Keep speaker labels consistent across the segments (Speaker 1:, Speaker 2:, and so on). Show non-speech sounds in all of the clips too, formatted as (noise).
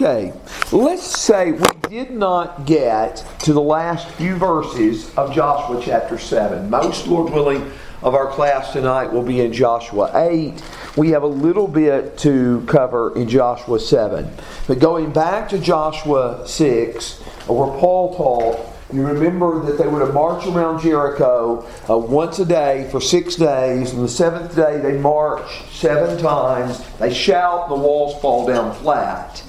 Speaker 1: Okay, let's say we did not get to the last few verses of Joshua chapter 7. Most, Lord willing, of our class tonight will be in Joshua 8. We have a little bit to cover in Joshua 7. But going back to Joshua 6, where Paul taught, you remember that they were to march around Jericho uh, once a day for six days. and the seventh day, they march seven times. They shout, the walls fall down flat.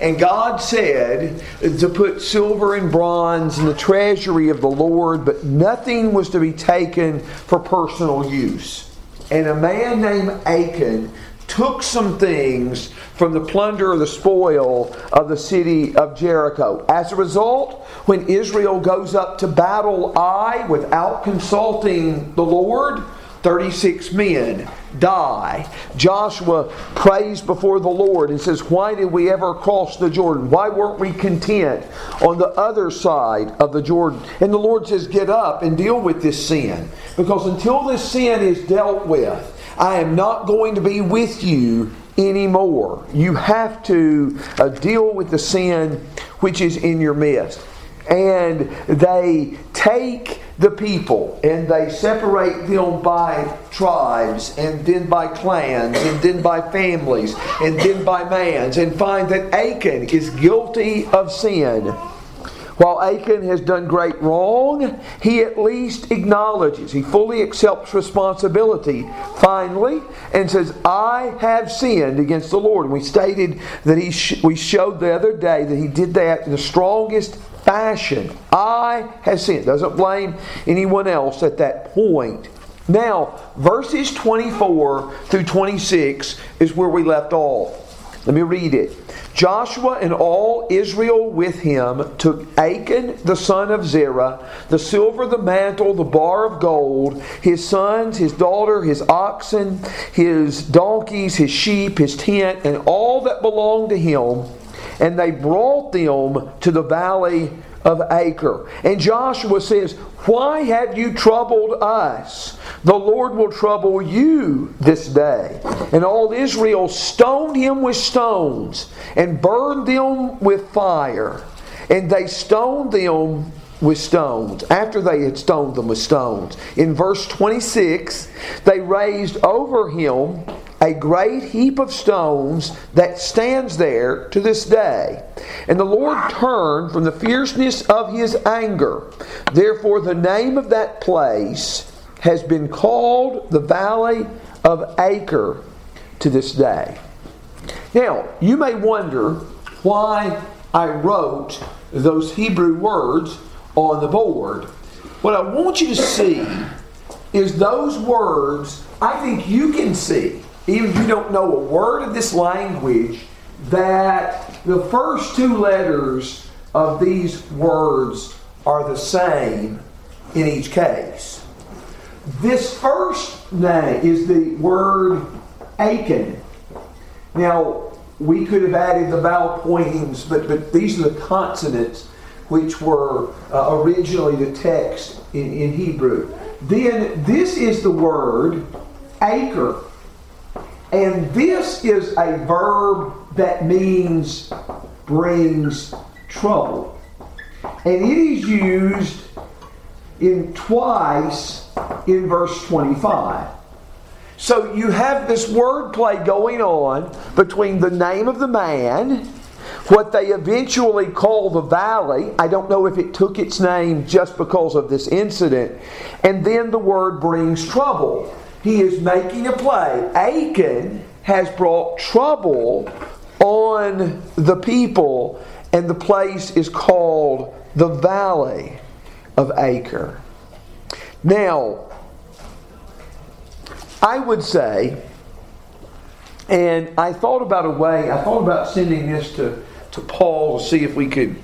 Speaker 1: And God said to put silver and bronze in the treasury of the Lord, but nothing was to be taken for personal use. And a man named Achan took some things from the plunder or the spoil of the city of Jericho. As a result, when Israel goes up to battle Ai without consulting the Lord, 36 men die. Joshua prays before the Lord and says, Why did we ever cross the Jordan? Why weren't we content on the other side of the Jordan? And the Lord says, Get up and deal with this sin. Because until this sin is dealt with, I am not going to be with you anymore. You have to uh, deal with the sin which is in your midst and they take the people and they separate them by tribes and then by clans and then by families and then by mans and find that Achan is guilty of sin. While Achan has done great wrong, he at least acknowledges, he fully accepts responsibility finally and says, I have sinned against the Lord. And we stated that he sh- we showed the other day that he did that in the strongest fashion. I have sinned. Doesn't blame anyone else at that point. Now, verses 24 through 26 is where we left off. Let me read it. Joshua and all Israel with him took Achan the son of Zerah, the silver, the mantle, the bar of gold, his sons, his daughter, his oxen, his donkeys, his sheep, his tent, and all that belonged to him and they brought them to the valley of Achor. And Joshua says, Why have you troubled us? The Lord will trouble you this day. And all Israel stoned him with stones and burned them with fire. And they stoned them with stones after they had stoned them with stones. In verse 26, they raised over him a great heap of stones that stands there to this day. And the Lord turned from the fierceness of his anger. Therefore, the name of that place has been called the Valley of Achor to this day. Now, you may wonder why I wrote those Hebrew words on the board. What I want you to see is those words I think you can see even if you don't know a word of this language, that the first two letters of these words are the same in each case. This first name is the word Achan. Now, we could have added the vowel pointings, but, but these are the consonants which were uh, originally the text in, in Hebrew. Then this is the word Achor. And this is a verb that means brings trouble. And it is used in twice in verse 25. So you have this wordplay going on between the name of the man, what they eventually call the valley. I don't know if it took its name just because of this incident. And then the word brings trouble. He is making a play. Achan has brought trouble on the people, and the place is called the Valley of Achor. Now, I would say, and I thought about a way, I thought about sending this to, to Paul to see if we could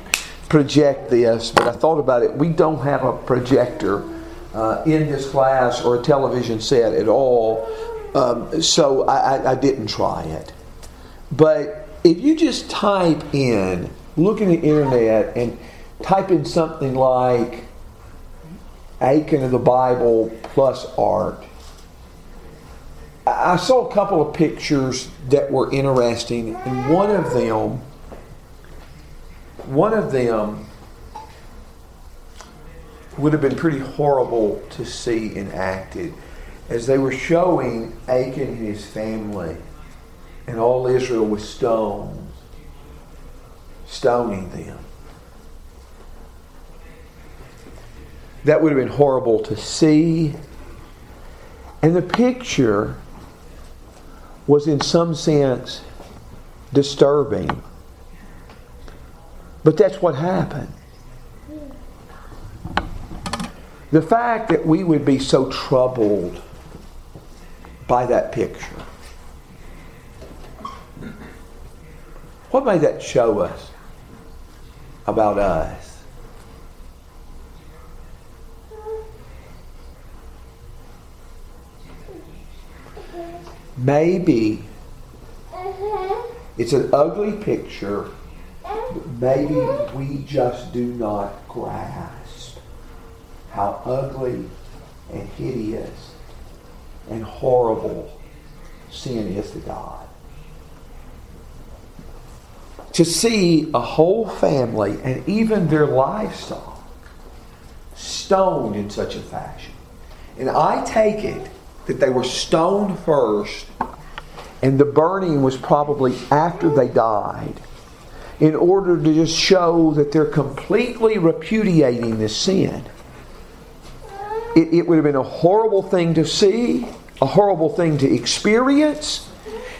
Speaker 1: project this, but I thought about it. We don't have a projector uh, in this class or a television set at all, um, so I, I, I didn't try it. But if you just type in, look in the internet and type in something like Achan of the Bible plus art, I saw a couple of pictures that were interesting, and one of them one of them would have been pretty horrible to see enacted as they were showing Achan and his family and all Israel with stones, stoning them. That would have been horrible to see. And the picture was, in some sense, disturbing. But that's what happened. The fact that we would be so troubled by that picture. What may that show us about us? Maybe it's an ugly picture, maybe we just do not grasp how ugly and hideous and horrible sin is to God. To see a whole family and even their livestock stoned in such a fashion. And I take it that they were stoned first and the burning was probably after they died in order to just show that they're completely repudiating this sin. It, it would have been a horrible thing to see, a horrible thing to experience,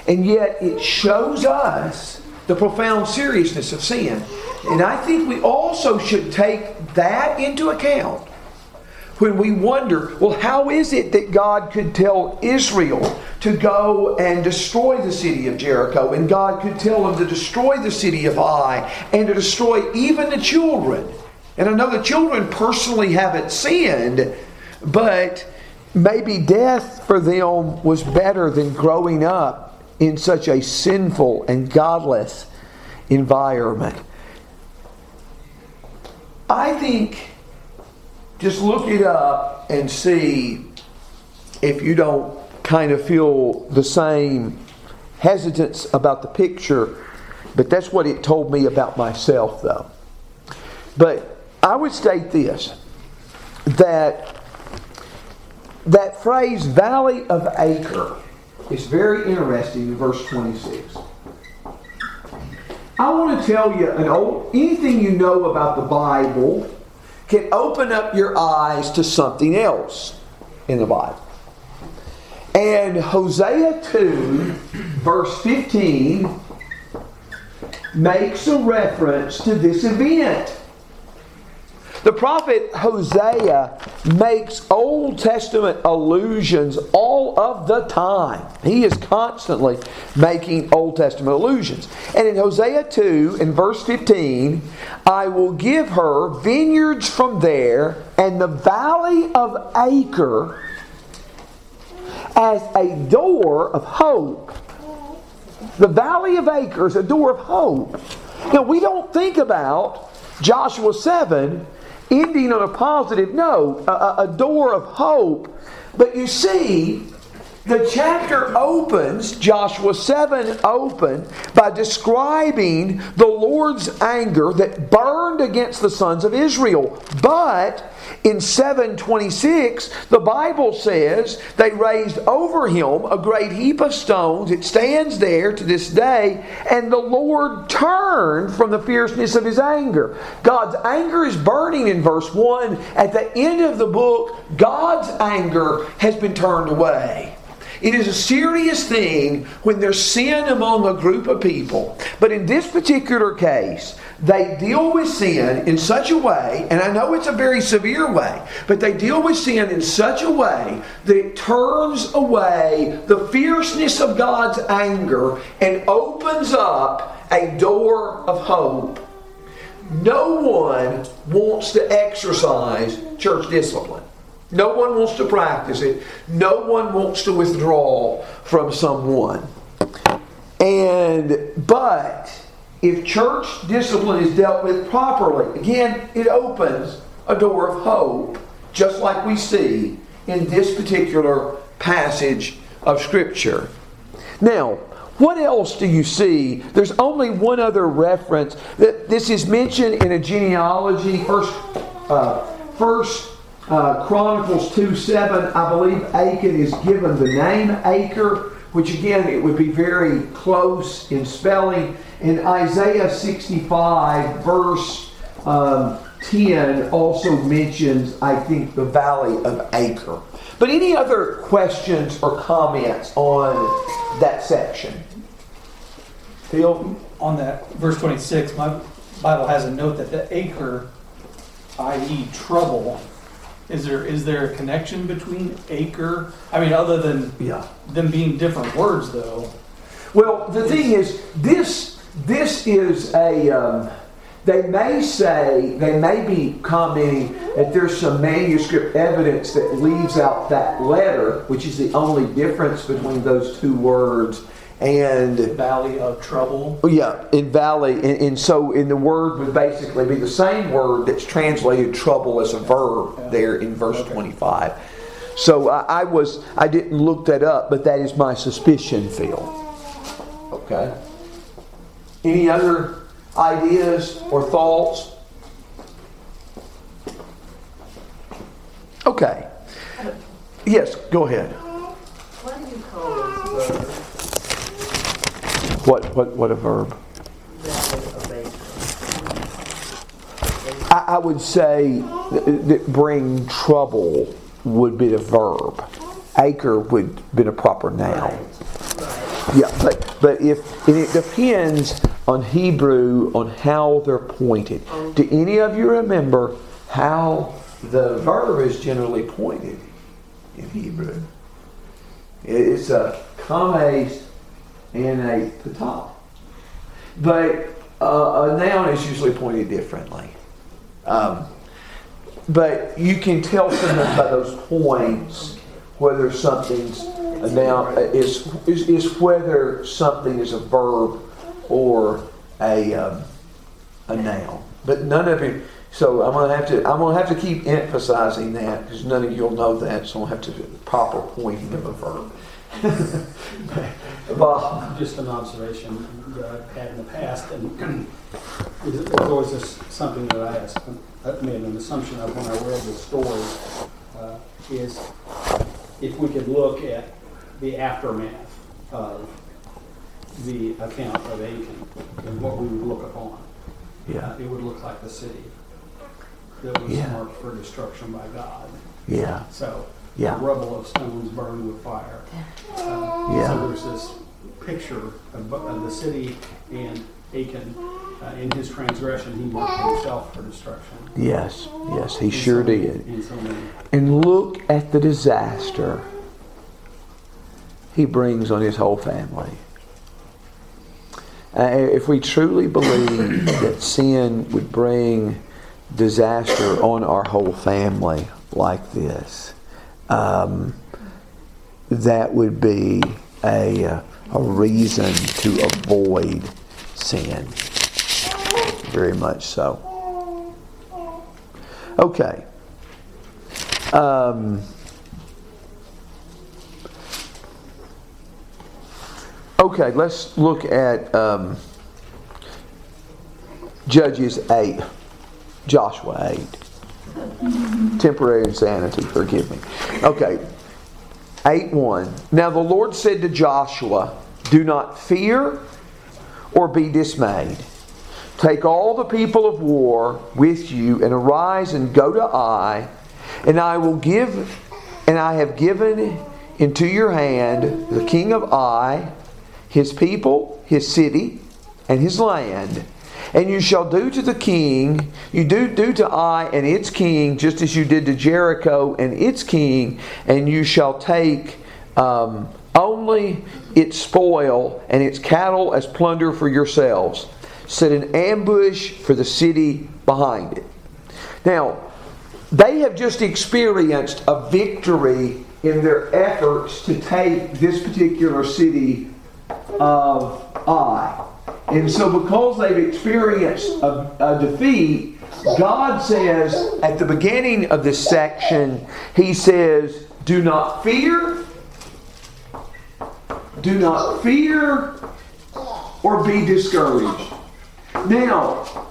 Speaker 1: and yet it shows us the profound seriousness of sin. And I think we also should take that into account when we wonder, well, how is it that God could tell Israel to go and destroy the city of Jericho, and God could tell them to destroy the city of Ai, and to destroy even the children? And I know the children personally haven't sinned, but maybe death for them was better than growing up in such a sinful and godless environment. I think just look it up and see if you don't kind of feel the same hesitance about the picture. But that's what it told me about myself, though. But I would state this that that phrase valley of Achor is very interesting in verse 26 i want to tell you an old anything you know about the bible can open up your eyes to something else in the Bible. And Hosea 2, verse 15, makes a reference to this event. The prophet Hosea makes Old Testament allusions all of the time. He is constantly making Old Testament allusions. And in Hosea 2, in verse 15, I will give her vineyards from there and the valley of Achor as a door of hope. The valley of Achor is a door of hope. Now, we don't think about Joshua 7 ending on a positive note, a, a door of hope. But you see, the chapter opens, Joshua 7 open, by describing the Lord's anger that burned against the sons of Israel. But in 726, the Bible says they raised over him a great heap of stones. It stands there to this day, and the Lord turned from the fierceness of his anger. God's anger is burning in verse 1. At the end of the book, God's anger has been turned away. It is a serious thing when there's sin among a group of people. But in this particular case, they deal with sin in such a way, and I know it's a very severe way, but they deal with sin in such a way that it turns away the fierceness of God's anger and opens up a door of hope. No one wants to exercise church discipline. No one wants to practice it. No one wants to withdraw from someone. And, but, if church discipline is dealt with properly, again, it opens a door of hope, just like we see in this particular passage of Scripture. Now, what else do you see? There's only one other reference that this is mentioned in a genealogy. First, uh, first uh, Chronicles 2 7, I believe Achan is given the name Achar, which again, it would be very close in spelling. In Isaiah 65, verse um, 10, also mentions, I think, the valley of Achor. But any other questions or comments on that section? Phil?
Speaker 2: On that, verse 26, my Bible has a note that the acre, i.e., trouble, is there is there a connection between acre? I mean, other than
Speaker 1: Yeah.
Speaker 2: them being different words, though.
Speaker 1: Well, the thing is, this this is a. Um, they may say they may be commenting that there's some manuscript evidence that leaves out that letter, which is the only difference between those two words. And
Speaker 2: Valley of trouble.
Speaker 1: yeah, in valley, and, and so in the word would basically be the same word that's translated trouble as a verb
Speaker 2: Yeah.
Speaker 1: there in verse
Speaker 2: Okay.
Speaker 1: 25. So I, I was I didn't look that up, but that is my suspicion, Phil. Okay. Any other ideas or thoughts? Okay. Yes, go ahead.
Speaker 3: What do you call this verb?
Speaker 1: What what what a verb? I, I would say that, bring trouble would be the verb. Acre would be the proper noun. Yeah, but but if it depends on Hebrew on how they're pointed. Do any of you remember how the verb is generally pointed in Hebrew? It's a kames and a patah. But uh, a noun is usually pointed differently. Um, but you can tell sometimes by those points whether something's a noun is, is, is whether something is a verb or a, um, a noun. But none of you. So I'm gonna have to I'm gonna have to keep emphasizing that because none of you'll know that. So I'll have to do proper pointing of a verb. (laughs) Bob.
Speaker 4: Just an observation that I've had in the past, and it's always just something that I asked, I made an assumption of when I read the story, uh, is if we could look at the aftermath of the account of Achan and what we would look upon.
Speaker 1: Yeah.
Speaker 4: Uh, It would look like the city that was
Speaker 1: Yeah.
Speaker 4: marked for destruction by God.
Speaker 1: Yeah.
Speaker 4: So,
Speaker 1: Yeah.
Speaker 4: the rubble of stones burned with fire. Uh,
Speaker 1: Yeah.
Speaker 4: So there's this picture of, of the city and Achan, uh, in his transgression, he marked himself for destruction.
Speaker 1: Yes. Yes. He
Speaker 4: In
Speaker 1: sure
Speaker 4: so
Speaker 1: did.
Speaker 4: In so many.
Speaker 1: And look at the disaster he brings on his whole family. Uh, if we truly believe that sin would bring disaster on our whole family like this, um, that would be a, uh, a reason to avoid sin. Very much so. Okay. Um, okay, let's look at um, Judges 8, Joshua 8. Temporary insanity, forgive me. Okay, 8 1. Now the Lord said to Joshua, Do not fear or be dismayed. Take all the people of war with you and arise and go to Ai, and I will give, and I have given into your hand the king of Ai, his people, his city, and his land. And you shall do to the king, you do do to Ai and its king, just as you did to Jericho and its king, and you shall take um, only its spoil and its cattle as plunder for yourselves. Set an ambush for the city behind it. Now, they have just experienced a victory in their efforts to take this particular city of Ai. And so, because they've experienced a, a defeat, God says at the beginning of this section, He says, Do not fear do not fear or be discouraged. Now,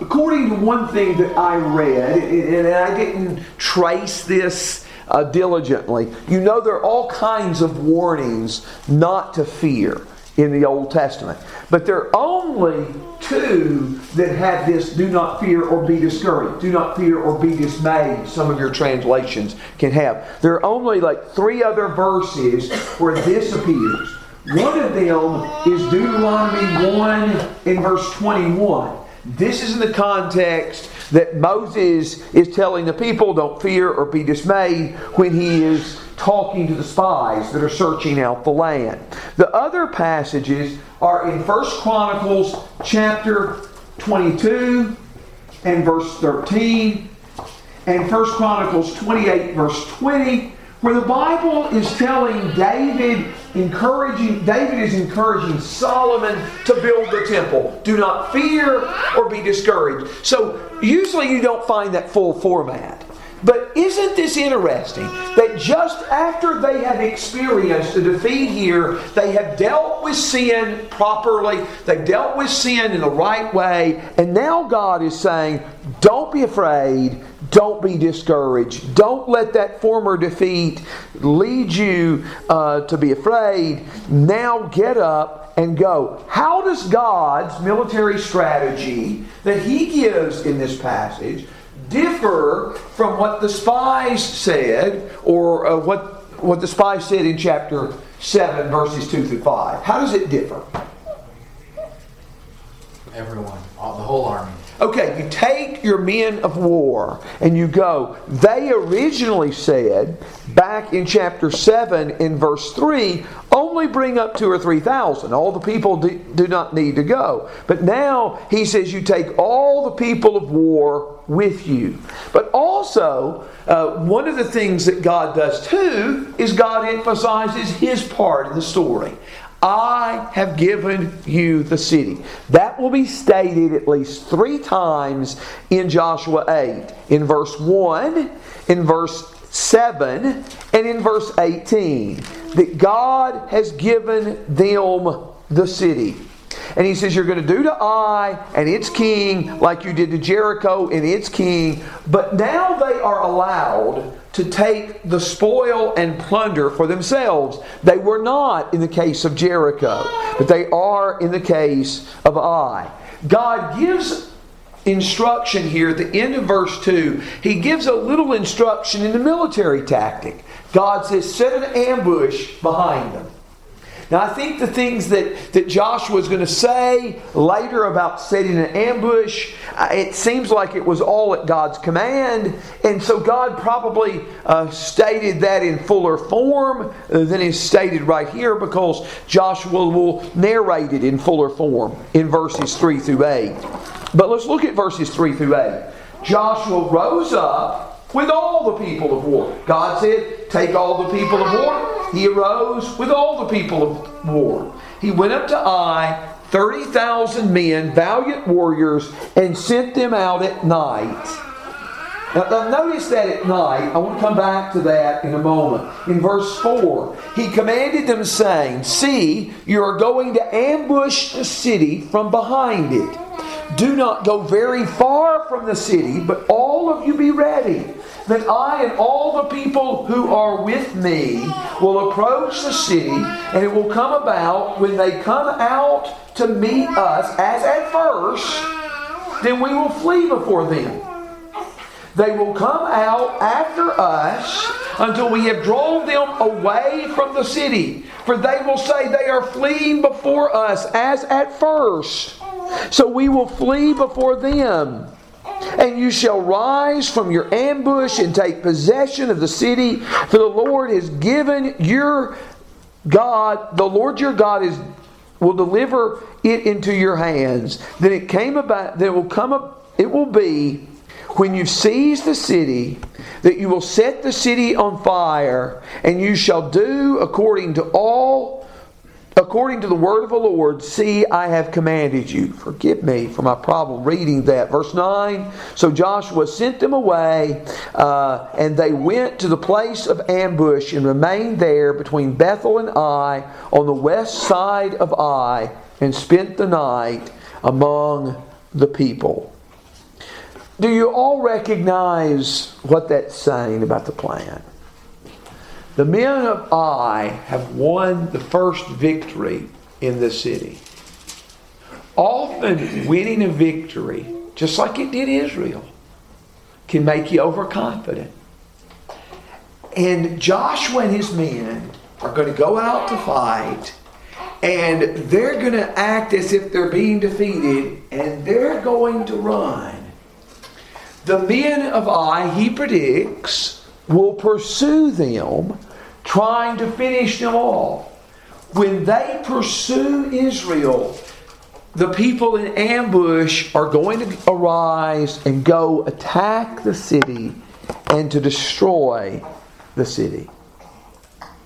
Speaker 1: according to one thing that I read, and I didn't trace this uh, diligently, you know there are all kinds of warnings not to fear in the Old Testament. But there are only two that have this do not fear or be discouraged. Do not fear or be dismayed, some of your translations can have. There are only like three other verses where this appears. One of them is Deuteronomy 1 in verse 21. This is in the context that Moses is telling the people, don't fear or be dismayed, when he is talking to the spies that are searching out the land. The other passages are in 1 Chronicles chapter 22 and verse 13, and 1 Chronicles 28 verse 20, where the Bible is telling David, encouraging, David is encouraging Solomon to build the temple. Do not fear or be discouraged. So usually you don't find that full format. But isn't this interesting that just after they have experienced a defeat here, they have dealt with sin properly, they've dealt with sin in the right way, and now God is saying, Don't be afraid, don't be discouraged, don't let that former defeat lead you uh, to be afraid. Now get up and go. How does God's military strategy that He gives in this passage? Differ from what the spies said or uh, what, what the spies said in chapter 7, verses 2 through 5? How does it differ?
Speaker 5: Everyone, all, the whole army.
Speaker 1: Okay, you take your men of war and you go. They originally said, back in chapter 7, in verse 3, only bring up two or three thousand. All the people do, do not need to go. But now he says you take all the people of war with you. But also, uh, one of the things that God does too is God emphasizes his part in the story. I have given you the city. That will be stated at least three times in Joshua 8. In verse 1, in verse 7, and in verse 18. That God has given them the city. And he says, You're going to do to Ai and its king like you did to Jericho and its king. But now they are allowed to take the spoil and plunder for themselves. They were not in the case of Jericho, but they are in the case of Ai. God gives instruction here at the end of verse 2. He gives a little instruction in the military tactic. God says, Set an ambush behind them. Now, I think the things that, that Joshua is going to say later about setting an ambush, uh, it seems like it was all at God's command. And so God probably uh, stated that in fuller form than is stated right here because Joshua will narrate it in fuller form in verses 3 through 8. But let's look at verses 3 through 8. Joshua rose up with all the people of war. God said, Take all the people of war. He arose with all the people of war. He went up to Ai, 30,000 men, valiant warriors, and sent them out at night. Now, now, notice that at night, I want to come back to that in a moment. In verse 4, he commanded them, saying, See, you are going to ambush the city from behind it. Do not go very far from the city, but all of you be ready. Then I and all the people who are with me will approach the city, and it will come about when they come out to meet us, as at first, then we will flee before them. They will come out after us until we have drawn them away from the city. For they will say they are fleeing before us as at first. So we will flee before them. And you shall rise from your ambush and take possession of the city, for the Lord has given your God, the Lord your God is will deliver it into your hands. Then it came about then it will come up it will be when you seize the city that you will set the city on fire, and you shall do according to all according to the word of the Lord, see, I have commanded you. Forgive me for my problem reading that. Verse 9 So Joshua sent them away, uh, and they went to the place of ambush and remained there between Bethel and Ai on the west side of Ai, and spent the night among the people. Do you all recognize what that's saying about the plan? The men of Ai have won the first victory in the city. Often, winning a victory, just like it did Israel, can make you overconfident. And Joshua and his men are going to go out to fight, and they're going to act as if they're being defeated, and they're going to run. The men of Ai, he predicts, will pursue them, trying to finish them off. When they pursue Israel, the people in ambush are going to arise and go attack the city and to destroy the city.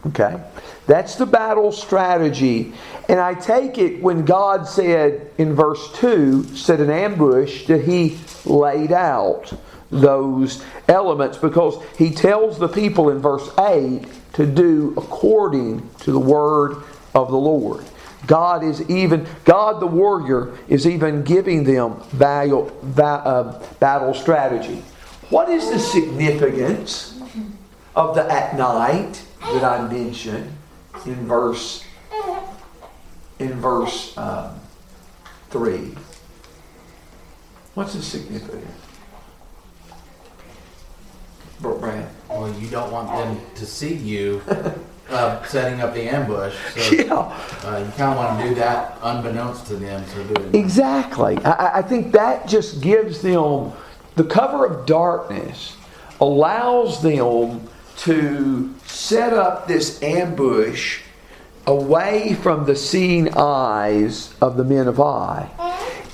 Speaker 1: Okay? That's the battle strategy. And I take it when God said in verse 2, set an ambush, that He laid out those elements because he tells the people in verse 8 to do according to the word of the Lord. God is even, God the warrior is even giving them battle, uh, battle strategy. What is the significance of the at night that I mentioned in verse in verse um, three? What's the significance? Brad.
Speaker 5: Well, you don't want them to see you (laughs) uh, setting up the ambush. So
Speaker 1: Yeah.
Speaker 5: uh, you kind of want to do that unbeknownst to them. So do it.
Speaker 1: Exactly. I, I think that just gives them the cover of darkness, allows them to set up this ambush away from the seeing eyes of the men of Ai.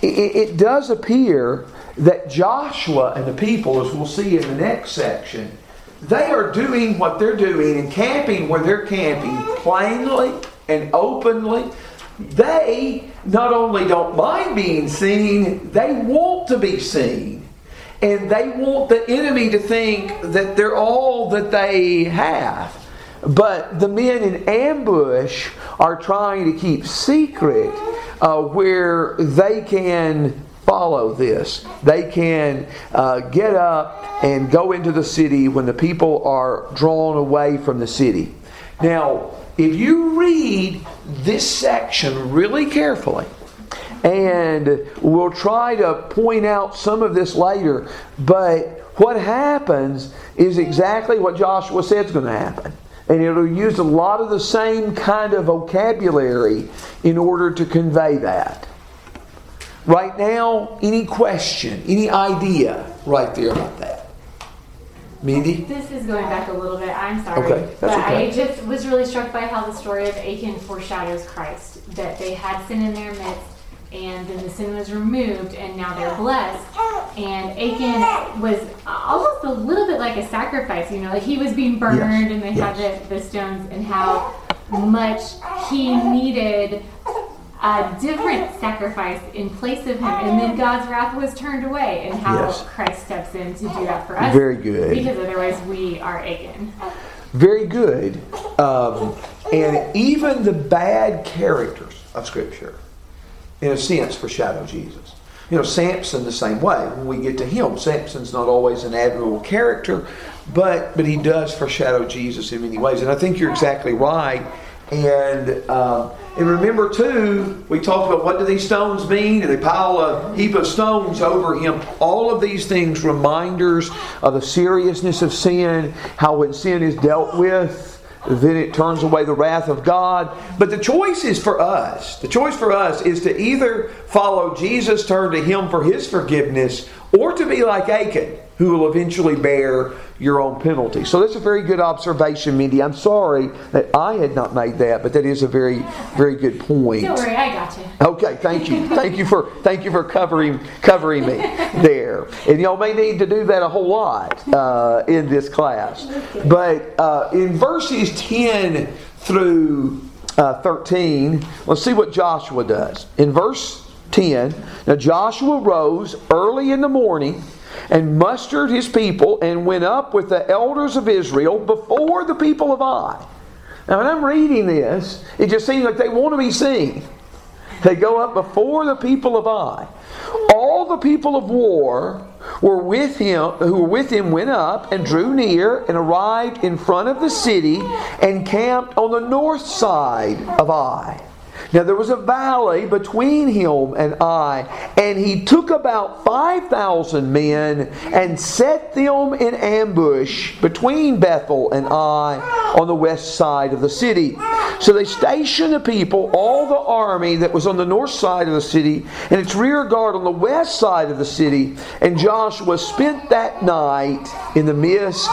Speaker 1: It, it does appear that Joshua and the people, as we'll see in the next section, they are doing what they're doing and camping where they're camping plainly and openly. They not only don't mind being seen, they want to be seen. And they want the enemy to think that they're all that they have. But the men in ambush are trying to keep secret uh, where they can follow this. They can uh, get up and go into the city when the people are drawn away from the city. Now, if you read this section really carefully, and we'll try to point out some of this later, but what happens is exactly what Joshua said is going to happen. And it'll use a lot of the same kind of vocabulary in order to convey that. Right now, any question, any idea right there about that? Mindy?
Speaker 6: This is going back a little bit. I'm sorry.
Speaker 1: Okay, that's
Speaker 6: but
Speaker 1: okay.
Speaker 6: I just was really struck by how the story of Achan foreshadows Christ. That they had sin in their midst, and then the sin was removed, and now they're blessed. And Achan was almost a little bit like a sacrifice, you know, like he was being burned,
Speaker 1: Yes,
Speaker 6: and they
Speaker 1: yes.
Speaker 6: had the, the stones, and how much he needed a different sacrifice in place of him. And then God's wrath was turned away, and how
Speaker 1: Yes.
Speaker 6: Christ steps in to do that for us.
Speaker 1: Very good.
Speaker 6: Because otherwise, we are Achan.
Speaker 1: Very good. Um, and even the bad characters of Scripture, in a sense, foreshadow Jesus. You know, Samson the same way. When we get to him, Samson's not always an admirable character, but but he does foreshadow Jesus in many ways. And I think you're exactly right. And um, and remember too, we talked about what do these stones mean, and they pile a heap of stones over him. All of these things reminders of the seriousness of sin, how when sin is dealt with, then it turns away the wrath of God. But the choice is for us. The choice for us is to either follow Jesus, turn to Him for His forgiveness, or to be like Achan, who will eventually bear your own penalty. So that's a very good observation, Mindy. I'm sorry that I had not made that, but that is a very, very good point.
Speaker 6: Don't worry, I got you.
Speaker 1: Okay, thank you, thank you for thank you for covering covering me there. And y'all may need to do that a whole lot uh, in this class. But uh, in verses ten through uh, 13, let's see what Joshua does. In verse 10, now Joshua rose early in the morning and mustered his people and went up with the elders of Israel before the people of Ai. Now, when I'm reading this, it just seems like they want to be seen. They go up before the people of Ai. All the people of war were with him who were with him went up and drew near and arrived in front of the city and camped on the north side of Ai. Now there was a valley between him and Ai, and he took about 5,000 men and set them in ambush between Bethel and Ai on the west side of the city. So they stationed the people, all the army that was on the north side of the city, and its rear guard on the west side of the city. And Joshua spent that night in the midst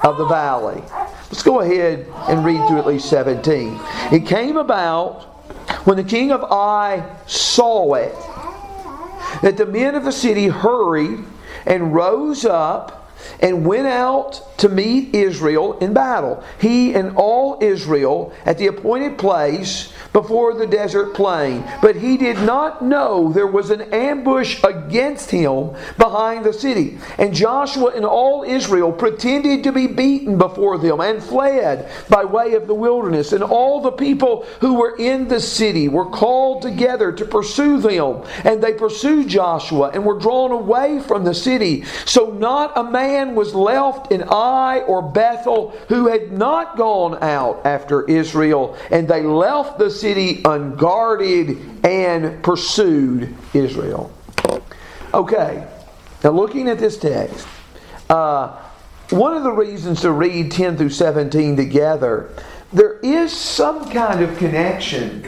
Speaker 1: of the valley. Let's go ahead and read through at least 17. It came about when the king of Ai saw it, that the men of the city hurried and rose up and went out to meet Israel in battle. He and all Israel at the appointed place before the desert plain. But he did not know there was an ambush against him behind the city. And Joshua and all Israel pretended to be beaten before them and fled by way of the wilderness. And all the people who were in the city were called together to pursue them. And they pursued Joshua and were drawn away from the city. So not a man was left in Ai or Bethel who had not gone out after Israel. And they left the city unguarded and pursued Israel. Okay, now looking at this text, uh, one of the reasons to read 10 through 17 together, there is some kind of connection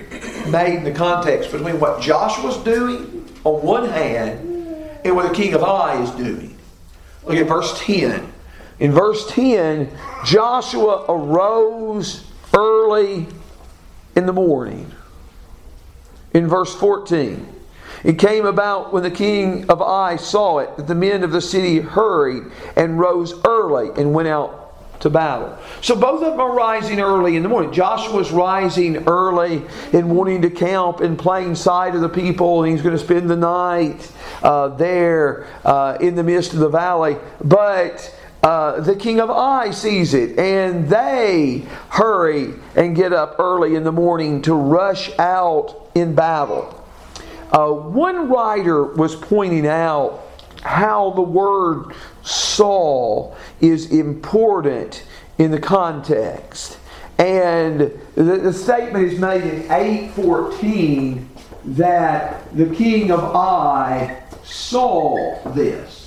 Speaker 1: made in the context between what Joshua's doing on one hand and what the king of Ai is doing. Look at verse 10. In verse 10, Joshua arose early in the morning. In verse 14, it came about when the king of Ai saw it that the men of the city hurried and rose early and went out to battle. So both of them are rising early in the morning. Joshua's rising early and wanting to camp in plain sight of the people, and he's going to spend the night uh, there uh, in the midst of the valley. But uh, the king of Ai sees it, and they hurry and get up early in the morning to rush out in battle. Uh, one writer was pointing out how the word Saul is important in the context. And the, the statement is made in 814 that the king of Ai saw this.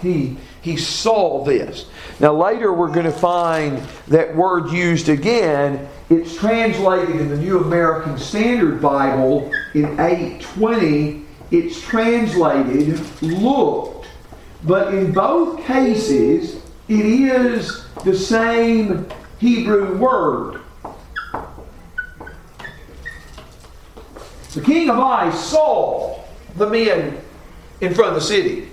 Speaker 1: He he saw this. Now, later we're going to find that word used again. It's translated in the New American Standard Bible in 820. It's translated looked. But in both cases, it is the same Hebrew word. The king of Ai saw the men in front of the city.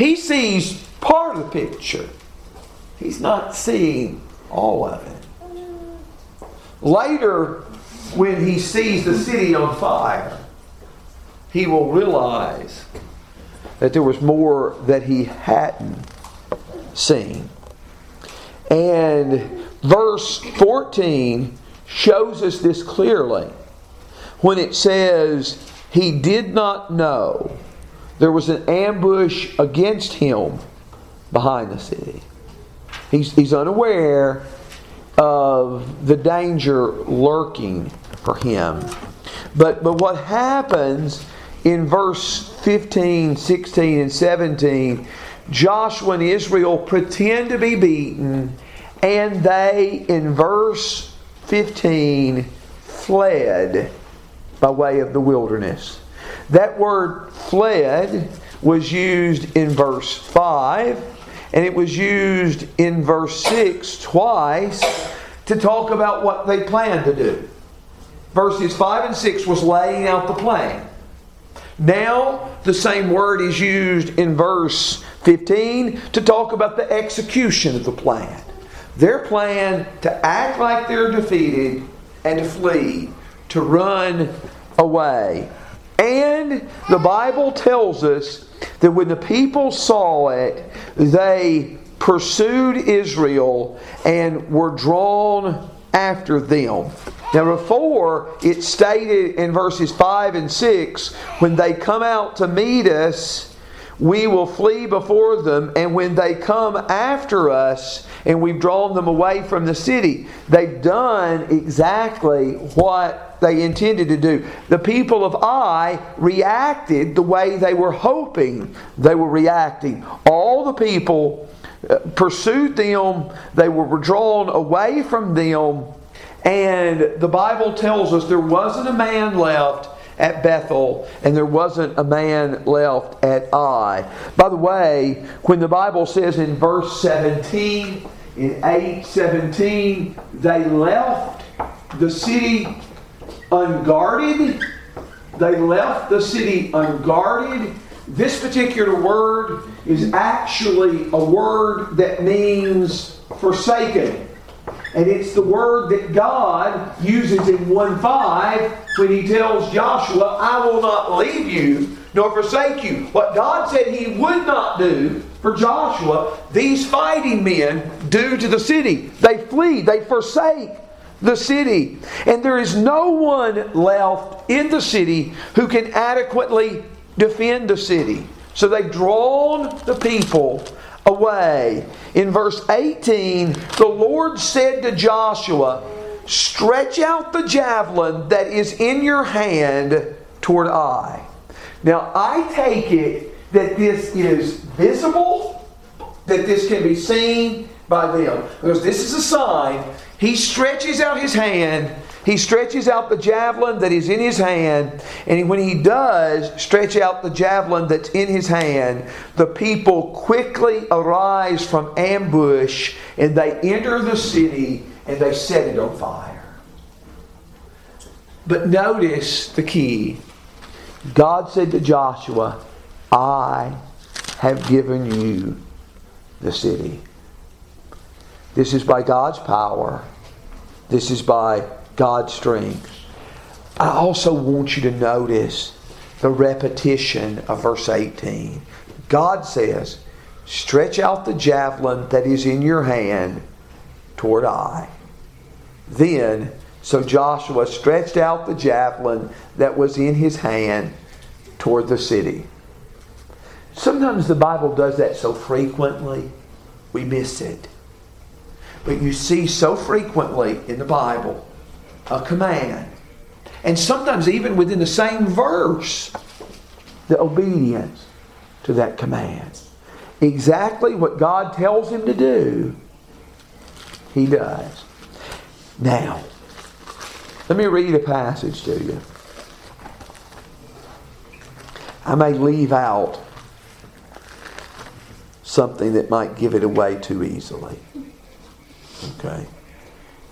Speaker 1: He sees part of the picture. He's not seeing all of it. Later, when he sees the city on fire, he will realize that there was more that he hadn't seen. And verse 14 shows us this clearly when it says, He did not know there was an ambush against him behind the city. He's, he's unaware of the danger lurking for him. But, but what happens in verse 15, 16, and 17, Joshua and Israel pretend to be beaten, and they, in verse 15, fled by way of the wilderness. That word fled was used in verse 5, and it was used in verse 6 twice to talk about what they planned to do. Verses 5 and 6 was laying out the plan. Now, the same word is used in verse 15 to talk about the execution of the plan. Their plan to act like they're defeated and to flee, to run away. And the Bible tells us that when the people saw it, they pursued Israel and were drawn after them. Now, before it stated in verses 5 and 6 when they come out to meet us, we will flee before them, and when they come after us and we've drawn them away from the city, they've done exactly what they intended to do. The people of Ai reacted the way they were hoping they were reacting. All the people uh, pursued them, they were drawn away from them, and the Bible tells us there wasn't a man left at Bethel, and there wasn't a man left at Ai. By the way, when the Bible says in verse 17, in 817, they left the city unguarded. They left the city unguarded. This particular word is actually a word that means forsaken. And it's the word that God uses in 1 5 when he tells Joshua, I will not leave you nor forsake you. What God said he would not do for Joshua, these fighting men do to the city. They flee, they forsake the city. And there is no one left in the city who can adequately defend the city. So they've drawn the people away. In verse 18, the Lord said to Joshua, Stretch out the javelin that is in your hand toward Ai. Now, I take it that this is visible, that this can be seen by them. Because this is a sign. He stretches out his hand he stretches out the javelin that is in his hand, and when he does stretch out the javelin that's in his hand, the people quickly arise from ambush and they enter the city and they set it on fire. But notice the key God said to Joshua, I have given you the city. This is by God's power. This is by God's strength. I also want you to notice the repetition of verse 18. God says, Stretch out the javelin that is in your hand toward Ai. Then, so Joshua stretched out the javelin that was in his hand toward the city. Sometimes the Bible does that so frequently, we miss it. But you see so frequently in the Bible a command. And sometimes, even within the same verse, the obedience to that command. Exactly what God tells him to do, he does. Now, let me read a passage to you. I may leave out something that might give it away too easily. Okay?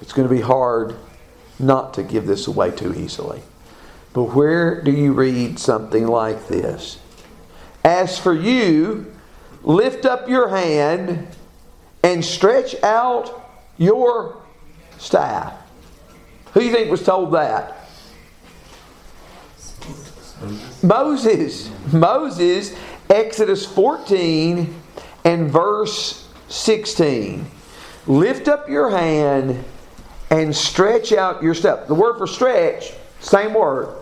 Speaker 1: It's going to be hard not to give this away too easily. But where do you read something like this? As for you, lift up your hand and stretch out your staff. Who do you think was told that? Moses. Moses, Exodus 14 and verse 16. Lift up your hand and stretch out your step. The word for stretch, same word,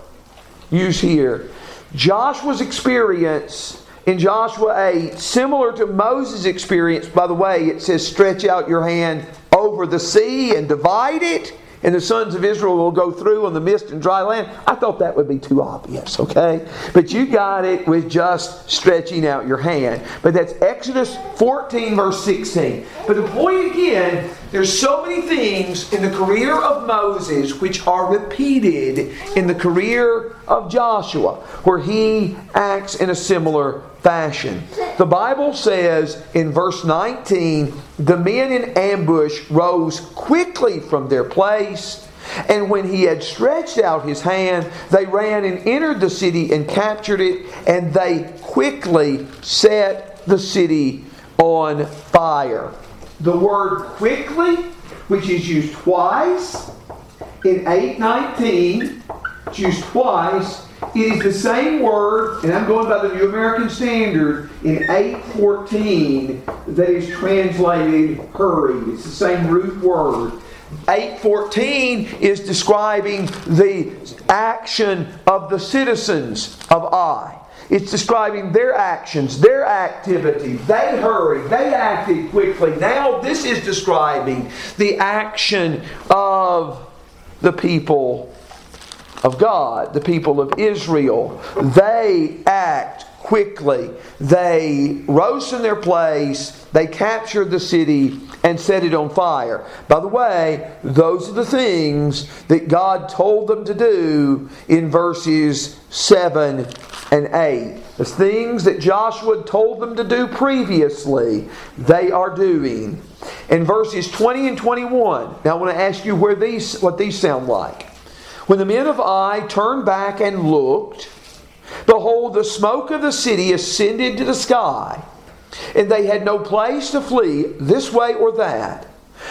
Speaker 1: used here. Joshua's experience in Joshua 8, similar to Moses' experience, by the way, it says, stretch out your hand over the sea and divide it and the sons of Israel will go through on the mist and dry land. I thought that would be too obvious, okay? But you got it with just stretching out your hand. But that's Exodus 14, verse 16. But the point again, there's so many things in the career of Moses which are repeated in the career of Joshua, where he acts in a similar fashion. The Bible says in verse 19, the men in ambush rose quickly from their place. And when he had stretched out his hand, they ran and entered the city and captured it, and they quickly set the city on fire. The word quickly, which is used twice, in 819, it's used twice. It is the same word, and I'm going by the New American Standard, in 814 that is translated hurried. It's the same root word. 814 is describing the action of the citizens of Ai. It's describing their actions, their activity. They hurried, they acted quickly. Now, this is describing the action of the people of God, the people of Israel. They act quickly. They rose from their place, they captured the city, and set it on fire. By the way, those are the things that God told them to do in verses 7 and 8. The things that Joshua told them to do previously, they are doing. In verses 20 and 21, now I want to ask you where these, what these sound like. When the men of Ai turned back and looked, behold, the smoke of the city ascended to the sky, and they had no place to flee this way or that.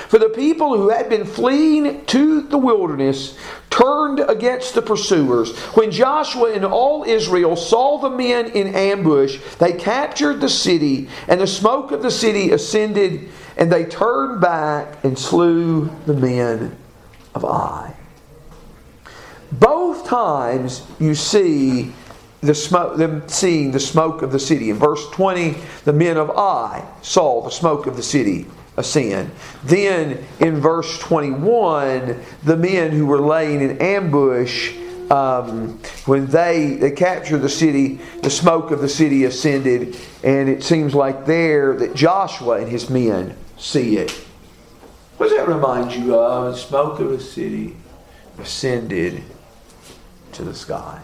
Speaker 1: For the people who had been fleeing to the wilderness turned against the pursuers. When Joshua and all Israel saw the men in ambush, they captured the city, and the smoke of the city ascended, and they turned back and slew the men of Ai. Both times you see the smoke, them seeing the smoke of the city. In verse 20, the men of Ai saw the smoke of the city ascend. Then in verse 21, the men who were laying in ambush, um, when they, they captured the city, the smoke of the city ascended, and it seems like there that Joshua and his men see it. What does that remind you of? The smoke of the city ascended to the sky.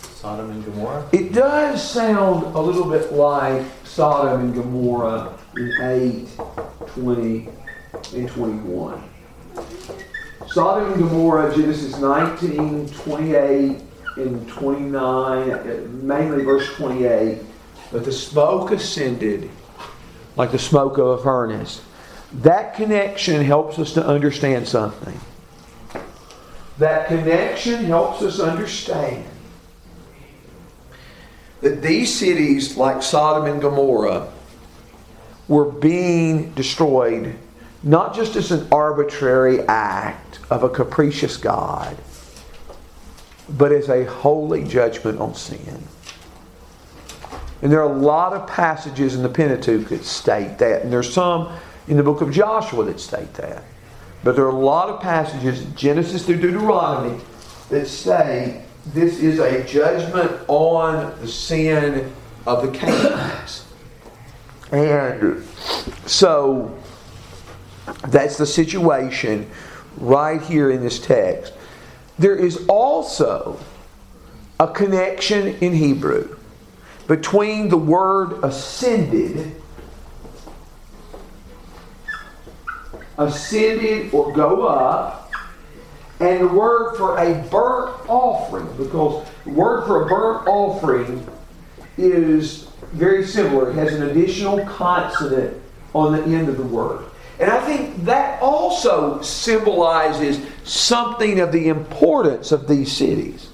Speaker 5: Sodom and Gomorrah?
Speaker 1: It does sound a little bit like Sodom and Gomorrah in 8, 20, and 21. Sodom and Gomorrah, Genesis 19, 28, and 29, uh, mainly verse 28. But the smoke ascended like the smoke of a furnace. That connection helps us to understand something. That connection helps us understand that these cities, like Sodom and Gomorrah, were being destroyed not just as an arbitrary act of a capricious God, but as a holy judgment on sin. And there are a lot of passages in the Pentateuch that state that, and there's some in the book of Joshua that state that. But there are a lot of passages, Genesis through Deuteronomy, that say this is a judgment on the sin of the Canaanites. And so that's the situation right here in this text. There is also a connection in Hebrew between the word ascended, ascended or go up, and the word for a burnt offering, because the word for a burnt offering is very similar. It has an additional consonant on the end of the word. And I think that also symbolizes something of the importance of these cities.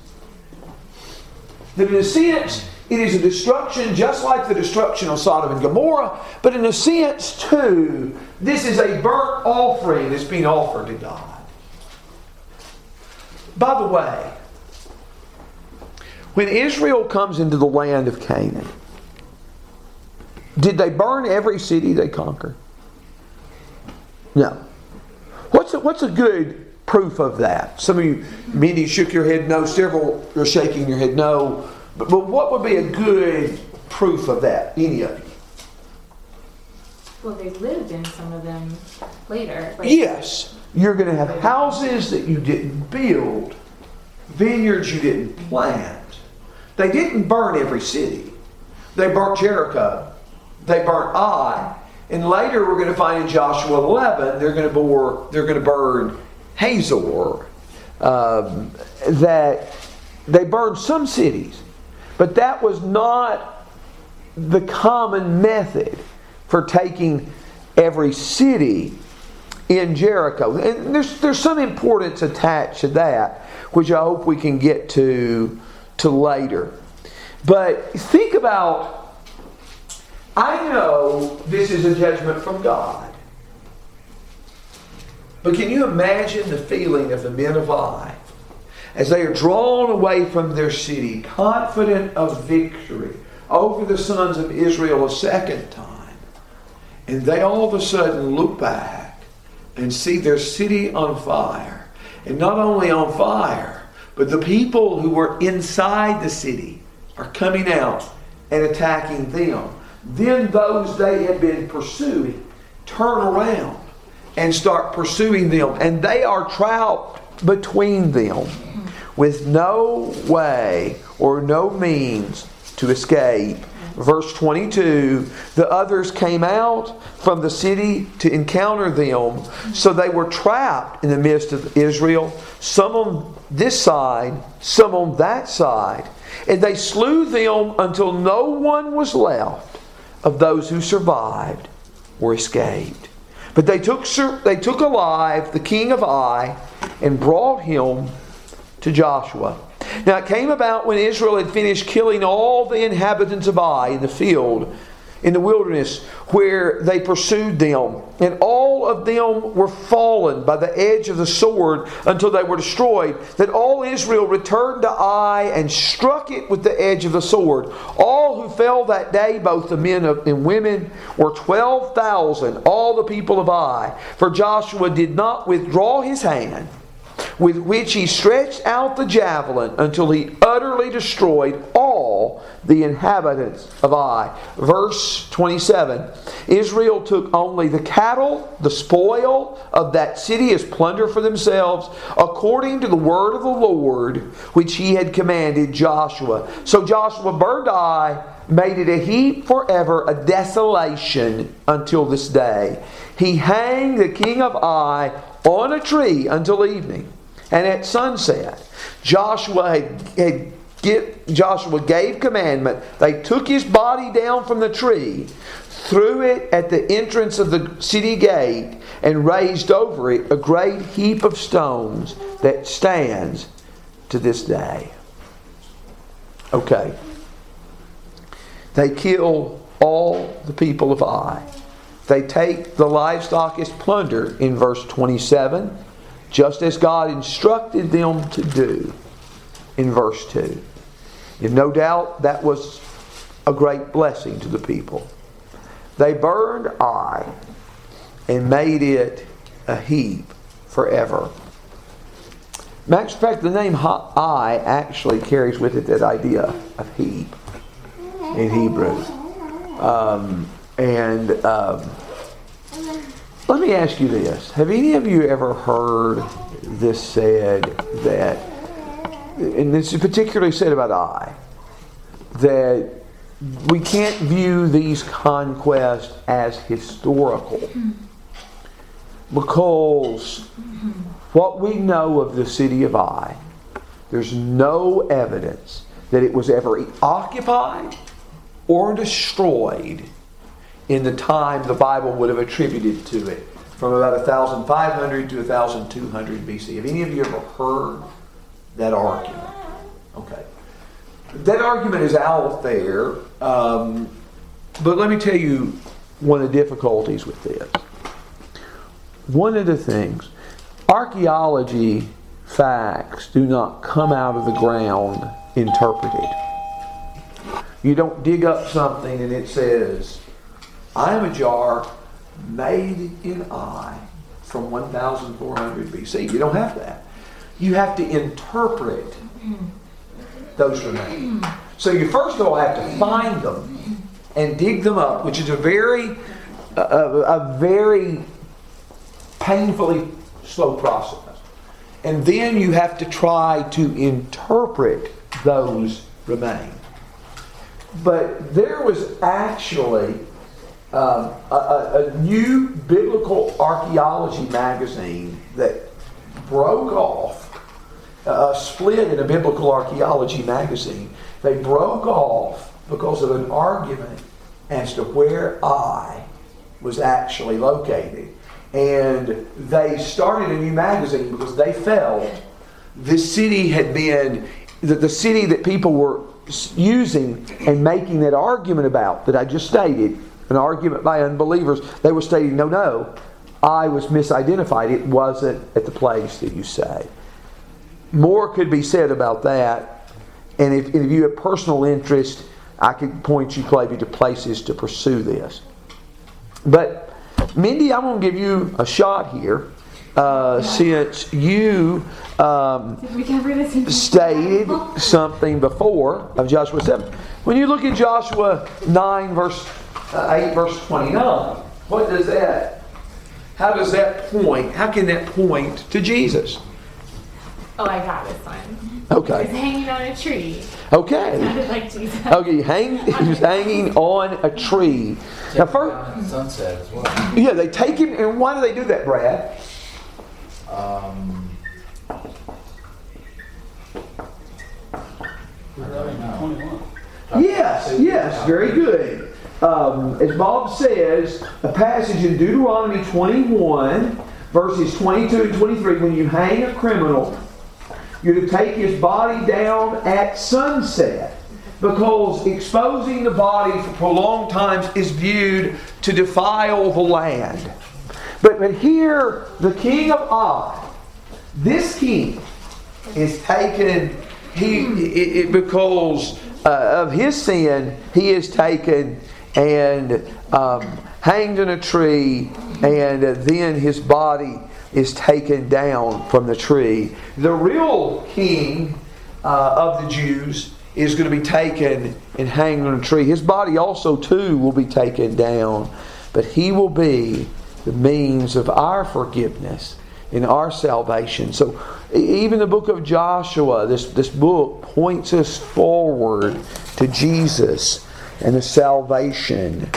Speaker 1: That in a sense, it is a destruction just like the destruction of Sodom and Gomorrah, but in a sense, too, this is a burnt offering that's being offered to God. By the way, when Israel comes into the land of Canaan, did they burn every city they conquered? No. What's a, what's a good proof of that? Some of you, many shook your head no. Several are shaking your head no. But, but what would be a good proof of that? Any of you?
Speaker 6: Well, they lived in some of them later. Like,
Speaker 1: Yes. You're going to have houses that you didn't build, vineyards you didn't plant. They didn't burn every city. They burnt Jericho. They burnt Ai. And later we're going to find in Joshua 11 they're going to bore, they're going to burn Hazor. Um, that they burned some cities, but that was not the common method for taking every city in Jericho. And there's, there's some importance attached to that, which I hope we can get to, to later. But think about I know this is a judgment from God. But can you imagine the feeling of the men of Ai as they are drawn away from their city, confident of victory over the sons of Israel a second time? And they all of a sudden look back and see their city on fire. And not only on fire, but the people who were inside the city are coming out and attacking them. Then those they had been pursuing turn around and start pursuing them. And they are trapped between them with no way or no means to escape. Verse 22 The others came out from the city to encounter them, so they were trapped in the midst of Israel, some on this side, some on that side. And they slew them until no one was left of those who survived or escaped. But they took, they took alive the king of Ai and brought him to Joshua. Now it came about when Israel had finished killing all the inhabitants of Ai in the field in the wilderness where they pursued them. And all of them were fallen by the edge of the sword until they were destroyed. That all Israel returned to Ai and struck it with the edge of the sword. All who fell that day, both the men and women, were 12,000, all the people of Ai. For Joshua did not withdraw his hand with which he stretched out the javelin until he utterly destroyed all the inhabitants of Ai. Verse 27 Israel took only the cattle, the spoil of that city as plunder for themselves, according to the word of the Lord which he had commanded Joshua. So Joshua burned Ai, made it a heap forever, a desolation until this day. He hanged the king of Ai on a tree until evening. And at sunset, Joshua had, had get, Joshua gave commandment. They took his body down from the tree, threw it at the entrance of the city gate, and raised over it a great heap of stones that stands to this day. Okay. They kill all the people of Ai. They take the livestock as plunder in verse 27 just as God instructed them to do in verse 2. And no doubt that was a great blessing to the people. They burned Ai and made it a heap forever. Matter of fact, the name Ai actually carries with it that idea of heap in Hebrew. Um, and um, let me ask you this. Have any of you ever heard this said that, and this is particularly said about Ai, that we can't view these conquests as historical because what we know of the city of Ai, there's no evidence that it was ever occupied or destroyed in the time the Bible would have attributed to it, from about 1500 to 1200 BC. Have any of you ever heard that argument? Okay. That argument is out there, um, but let me tell you one of the difficulties with this. One of the things, archaeology facts do not come out of the ground interpreted. You don't dig up something and it says I am a jar made in Ai from 1400 BC. You don't have that. You have to interpret those remains. So you first of all have to find them and dig them up, which is a very, a, a very painfully slow process. And then you have to try to interpret those remains. But there was actually um, a, a, new biblical archaeology magazine that broke off, a split in a biblical archaeology magazine. They broke off because of an argument as to where Ai was actually located. and they started a new magazine because they felt this city had been the, the city that people were using and making that argument about that I just stated, an argument by unbelievers. They were stating, no, no, Ai was misidentified. It wasn't at the place that you say. More could be said about that. And if, if you have personal interest, I could point you, Clavy, to places to pursue this. But, Mindy, I'm going to give you a shot here uh, since you um,
Speaker 6: Did we cover this in
Speaker 1: stated something before of Joshua 7. When you look at Joshua 9, verse uh, 8, verse 29, what does that, how does that point, how can that point to Jesus?
Speaker 6: Oh, I got this one.
Speaker 1: Okay.
Speaker 6: It's hanging on a tree.
Speaker 1: Okay.
Speaker 6: Sounded (laughs) like Jesus.
Speaker 1: Okay, hang, he was hanging on a tree. Now,
Speaker 5: Take
Speaker 1: first,
Speaker 5: down at sunset as well.
Speaker 1: yeah, they take him, and why do they do that, Brad?
Speaker 5: Um,
Speaker 4: Twenty-one.
Speaker 1: Yes, yes, very good. Um, as Bob says, a passage in Deuteronomy 21, verses 22 and 23, when you hang a criminal, you're to take his body down at sunset because exposing the body for prolonged times is viewed to defile the land. But, but here, the king of Og, this king is taken he it, it, because uh, of his sin he is taken and um, hanged in a tree and then his body is taken down from the tree. The real king uh, of the jews is going to be taken and hanged on a tree. His body also too will be taken down but he will be the means of our forgiveness in our salvation. So even the book of Joshua, this, this book points us forward to Jesus and the salvation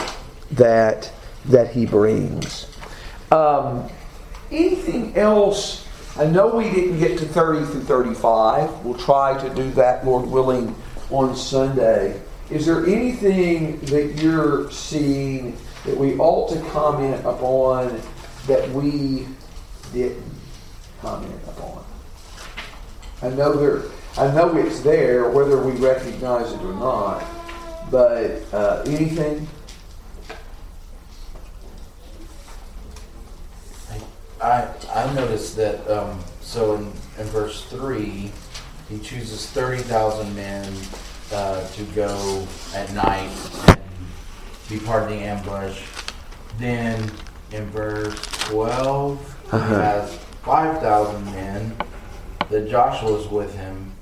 Speaker 1: that that he brings. Um, anything else? I know we didn't get to 30 through 35. We'll try to do that, Lord willing, on Sunday. Is there anything that you're seeing that we ought to comment upon that we didn't comment upon. I know there, I know it's there, whether we recognize it or not. But uh, anything?
Speaker 5: I I noticed that um, so in, in verse three, he chooses thirty thousand men uh, to go at night and be part of the ambush. Then in verse twelve, he
Speaker 1: Uh-huh.
Speaker 5: has five thousand men that Joshua's with him,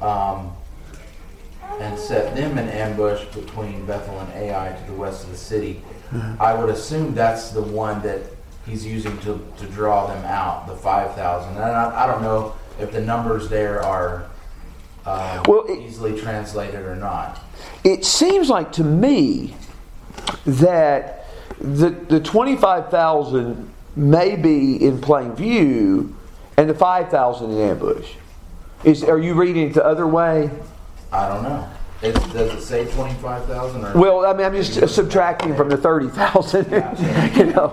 Speaker 5: um, and set them in ambush between Bethel and Ai to the west of the city. I would assume that's the one that he's using to, to draw them out, the 5,000. And I, I don't know if the numbers there are um,
Speaker 1: Well, it-
Speaker 5: easily translated or not.
Speaker 1: It seems like to me that the the twenty five thousand may be in plain view, and the five thousand in ambush. Is are you reading it the other way?
Speaker 5: I don't know. It, does it say 25,000 or?
Speaker 1: Well, I mean, I'm just subtracting from the thirty thousand, (laughs) you know.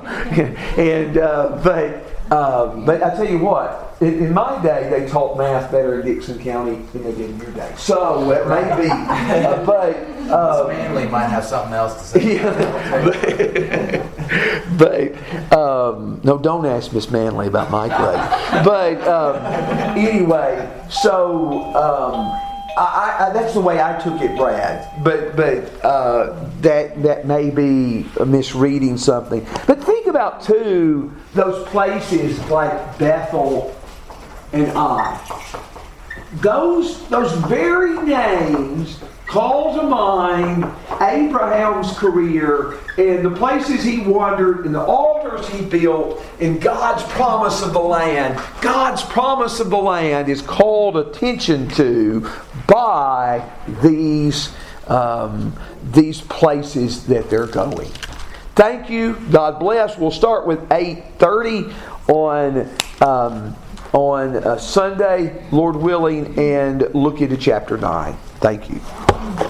Speaker 1: And uh, but um, but I tell you what, in, in my day, they taught math better in Dixon County than they did in your day. So it may be, uh, but. Uh,
Speaker 5: Manley might have something else to say.
Speaker 1: yeah, but, (laughs) but um, no, don't ask Miss Manley about my grade. But um, anyway, so um, I, I, that's the way I took it, Brad. But but uh, that that may be misreading something. But think about too those places like Bethel and Ai. Those those very names call to mind Abraham's career and the places he wandered and the altars he built and God's promise of the land. God's promise of the land is called attention to by these um, these places that they're going. Thank you. God bless. We'll start with 8:30 on um, on uh, Sunday, Lord willing, and look into chapter 9. Thank you.